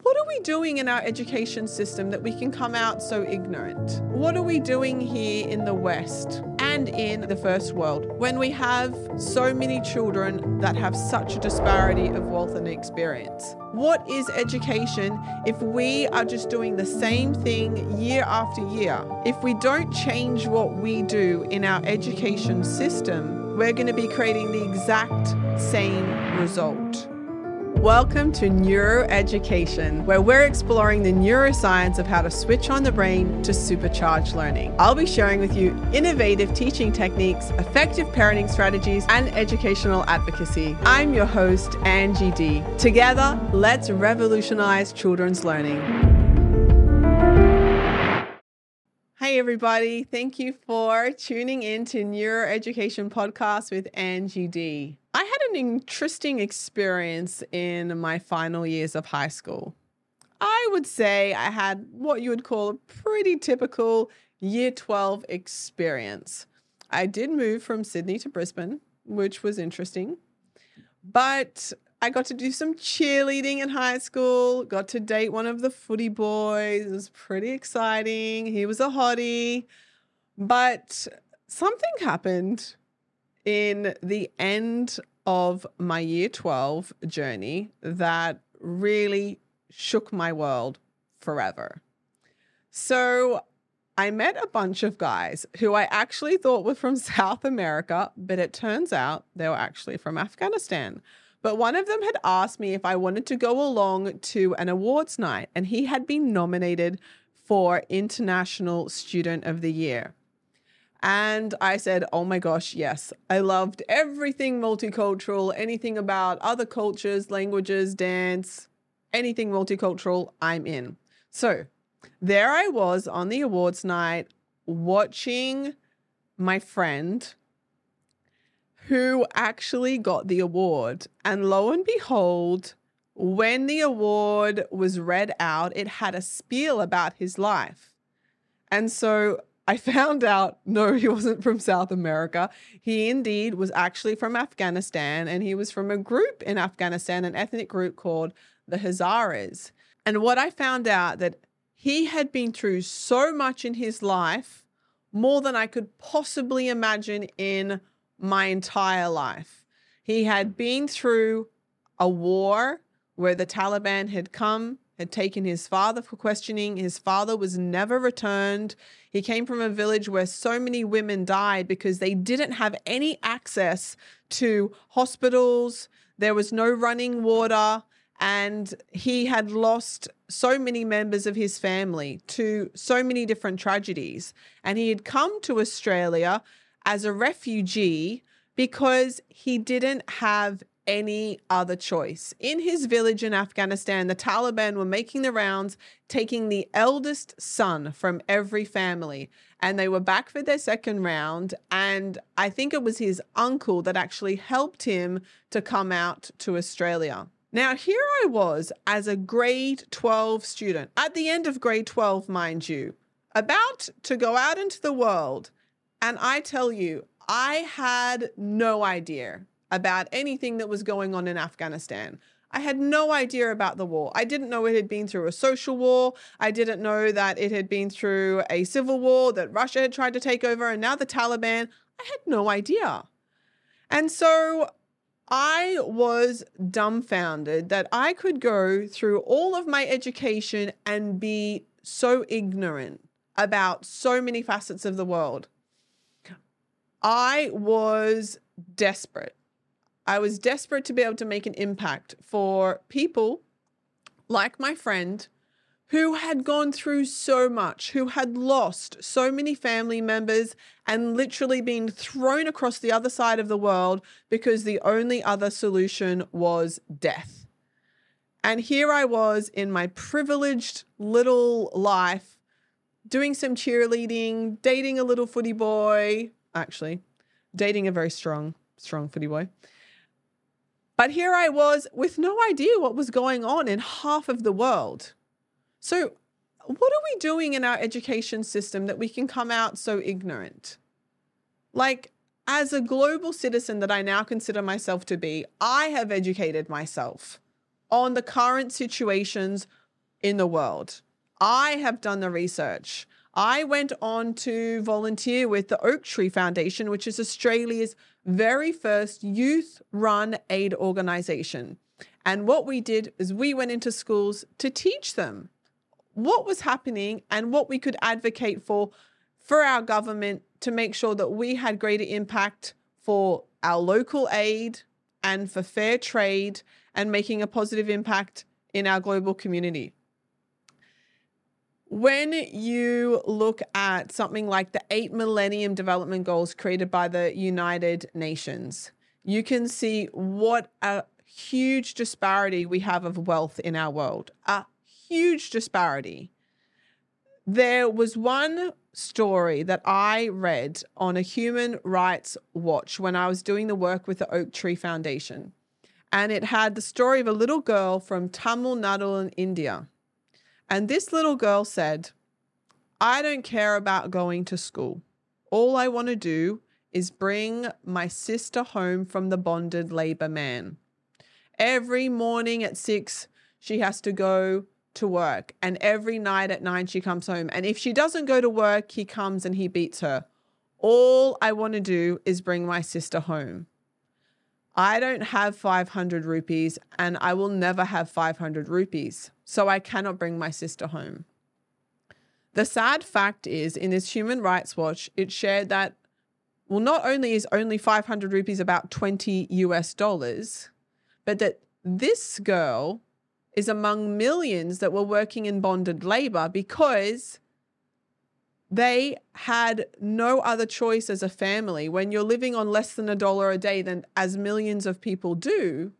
what are we doing in our education system that we can come out so ignorant? What are we doing here in the West and in the first world when we have so many children that have such a disparity of wealth and experience? What is education if we are just doing the same thing year after year? If we don't change what we do in our education system, we're going to be creating the exact same result. Welcome to Neuroeducation, where we're exploring the neuroscience of how to switch on the brain to supercharge learning. I'll be sharing with you innovative teaching techniques, effective parenting strategies, and educational advocacy. I'm your host, Angie D. Together, let's revolutionize children's learning. Hey, everybody. Thank you for tuning in to Neuroeducation Podcast with Angie D. An interesting experience in my final years of high school. I would say I had what you would call a pretty typical year 12 experience. I did move from Sydney to Brisbane, which was interesting. But I got to do some cheerleading in high school, got to date one of the footy boys. It was pretty exciting. He was a hottie. But something happened in the end of my year 12 journey that really shook my world forever. So I met a bunch of guys who I actually thought were from South America, but it turns out they were actually from Afghanistan. But one of them had asked me if I wanted to go along to an awards night, and he had been nominated for International Student of the Year. And I said, oh my gosh, yes. I loved everything multicultural, anything about other cultures, languages, dance, anything multicultural, I'm in. So there I was on the awards night watching my friend who actually got the award. And lo and behold, when the award was read out, it had a spiel about his life. And so I found out no, he wasn't from South America. He indeed was actually from Afghanistan, and he was from a group in Afghanistan, an ethnic group called the Hazaras. And what I found out that he had been through so much in his life, more than I could possibly imagine in my entire life. He had been through a war where the Taliban had come had taken his father for questioning. His father was never returned. He came from a village where so many women died because they didn't have any access to hospitals. There was no running water. And he had lost so many members of his family to so many different tragedies. And he had come to Australia as a refugee because he didn't have any other choice. In his village in Afghanistan, the Taliban were making the rounds, taking the eldest son from every family. And they were back for their second round. And I think it was his uncle that actually helped him to come out to Australia. Now, here I was as a grade 12 student, at the end of grade 12, mind you, about to go out into the world. And I tell you, I had no idea about anything that was going on in Afghanistan. I had no idea about the war. I didn't know it had been through a social war. I didn't know that it had been through a civil war that Russia had tried to take over and now the Taliban. I had no idea. And so I was dumbfounded that I could go through all of my education and be so ignorant about so many facets of the world. I was desperate. I was desperate to be able to make an impact for people like my friend who had gone through so much, who had lost so many family members and literally been thrown across the other side of the world because the only other solution was death. And here I was in my privileged little life doing some cheerleading, dating a little footy boy, actually, dating a very strong, strong footy boy. But here I was with no idea what was going on in half of the world. So, what are we doing in our education system that we can come out so ignorant? Like, as a global citizen that I now consider myself to be, I have educated myself on the current situations in the world. I have done the research. I went on to volunteer with the Oak Tree Foundation, which is Australia's very first youth run aid organization. And what we did is we went into schools to teach them what was happening and what we could advocate for for our government to make sure that we had greater impact for our local aid and for fair trade and making a positive impact in our global community. When you look at something like the eight Millennium Development Goals created by the United Nations, you can see what a huge disparity we have of wealth in our world. A huge disparity. There was one story that I read on a human rights watch when I was doing the work with the Oak Tree Foundation. And it had the story of a little girl from Tamil Nadu in India. And this little girl said, I don't care about going to school. All I want to do is bring my sister home from the bonded labor man. Every morning at six, she has to go to work. And every night at nine, she comes home. And if she doesn't go to work, he comes and he beats her. All I want to do is bring my sister home. I don't have 500 rupees and I will never have 500 rupees. So I cannot bring my sister home. The sad fact is, in this Human Rights Watch, it shared that, well, not only is only 500 rupees about 20 US dollars, but that this girl is among millions that were working in bonded labor because they had no other choice as a family. When you're living on less than a dollar a day, than as millions of people do,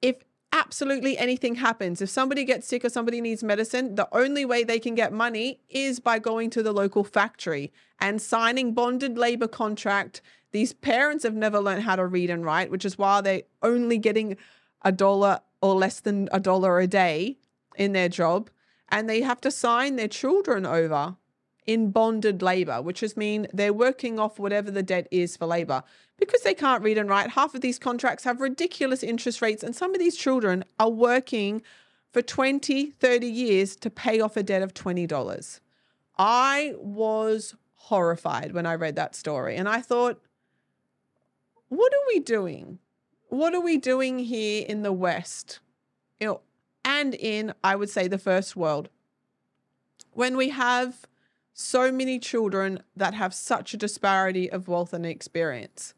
if absolutely anything happens, if somebody gets sick or somebody needs medicine, the only way they can get money is by going to the local factory and signing bonded labor contract. These parents have never learned how to read and write, which is why they're only getting a dollar or less than a dollar a day in their job and they have to sign their children over in bonded labor, which is mean they're working off whatever the debt is for labor. Because they can't read and write, half of these contracts have ridiculous interest rates, and some of these children are working for 20, 30 years to pay off a debt of $20. I was horrified when I read that story, and I thought, what are we doing? what are we doing here in the West? You know, and in, I would say, the first world, when we have so many children that have such a disparity of wealth and experience.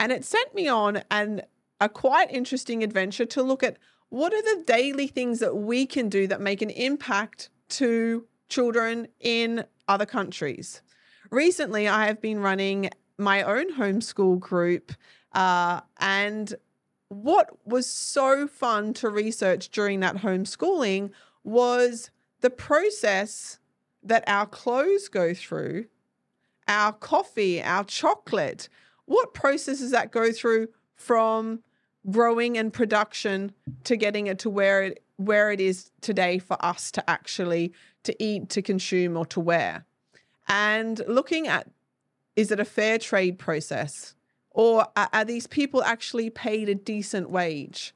And it sent me on an a quite interesting adventure to look at what are the daily things that we can do that make an impact to children in other countries. Recently, I have been running my own homeschool group, uh, and what was so fun to research during that homeschooling was the process that our clothes go through, our coffee, our chocolate. What processes that go through from growing and production to getting it to where it where it is today for us to actually to eat, to consume, or to wear. And looking at is it a fair trade process? Or are these people actually paid a decent wage?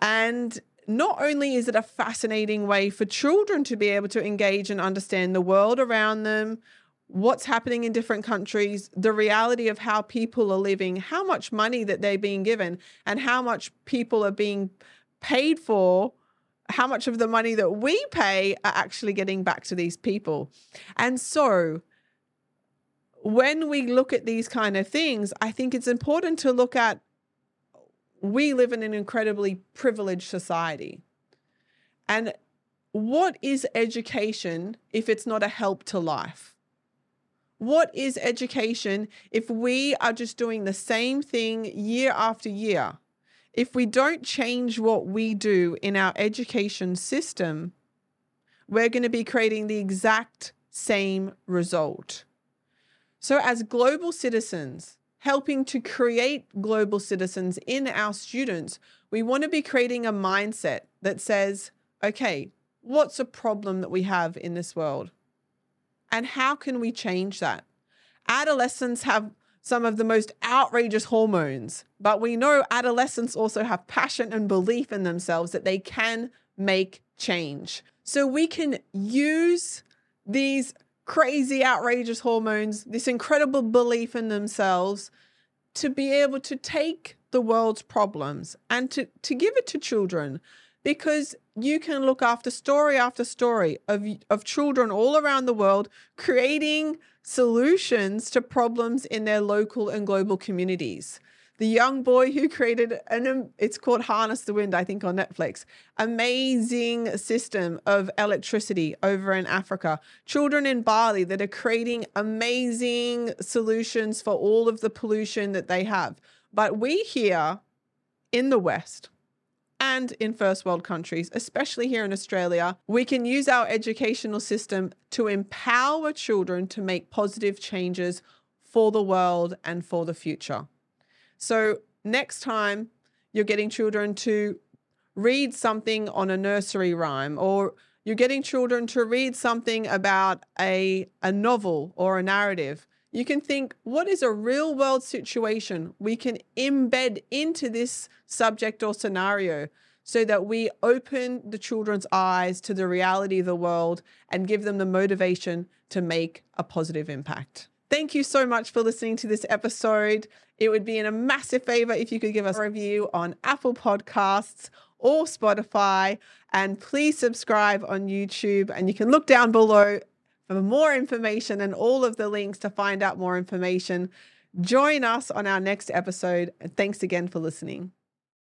And not only is it a fascinating way for children to be able to engage and understand the world around them, what's happening in different countries, the reality of how people are living, how much money that they're being given, and how much people are being paid for, how much of the money that we pay are actually getting back to these people. And so, when we look at these kind of things, I think it's important to look at we live in an incredibly privileged society. And what is education if it's not a help to life? What is education if we are just doing the same thing year after year? If we don't change what we do in our education system, we're going to be creating the exact same result. So, as global citizens, helping to create global citizens in our students, we want to be creating a mindset that says, okay, what's a problem that we have in this world? And how can we change that? Adolescents have some of the most outrageous hormones. But we know adolescents also have passion and belief in themselves that they can make change. So we can use these crazy, outrageous hormones, this incredible belief in themselves to be able to take the world's problems and to, to give it to children because you can look after story after story of, of children all around the world creating solutions to problems in their local and global communities. The young boy who created an um, it's called Harness the Wind, I think, on Netflix. Amazing system of electricity over in Africa. Children in Bali that are creating amazing solutions for all of the pollution that they have. But we here in the West, and in first world countries, especially here in Australia, we can use our educational system to empower children to make positive changes for the world and for the future. So, next time you're getting children to read something on a nursery rhyme or you're getting children to read something about a, a novel or a narrative, you can think, what is a real world situation we can embed into this subject or scenario so that we open the children's eyes to the reality of the world and give them the motivation to make a positive impact. Thank you so much for listening to this episode. It would be in a massive favor if you could give us a review on Apple Podcasts or Spotify. And please subscribe on YouTube. And you can look down below for more information and all of the links to find out more information. Join us on our next episode. Thanks again for listening.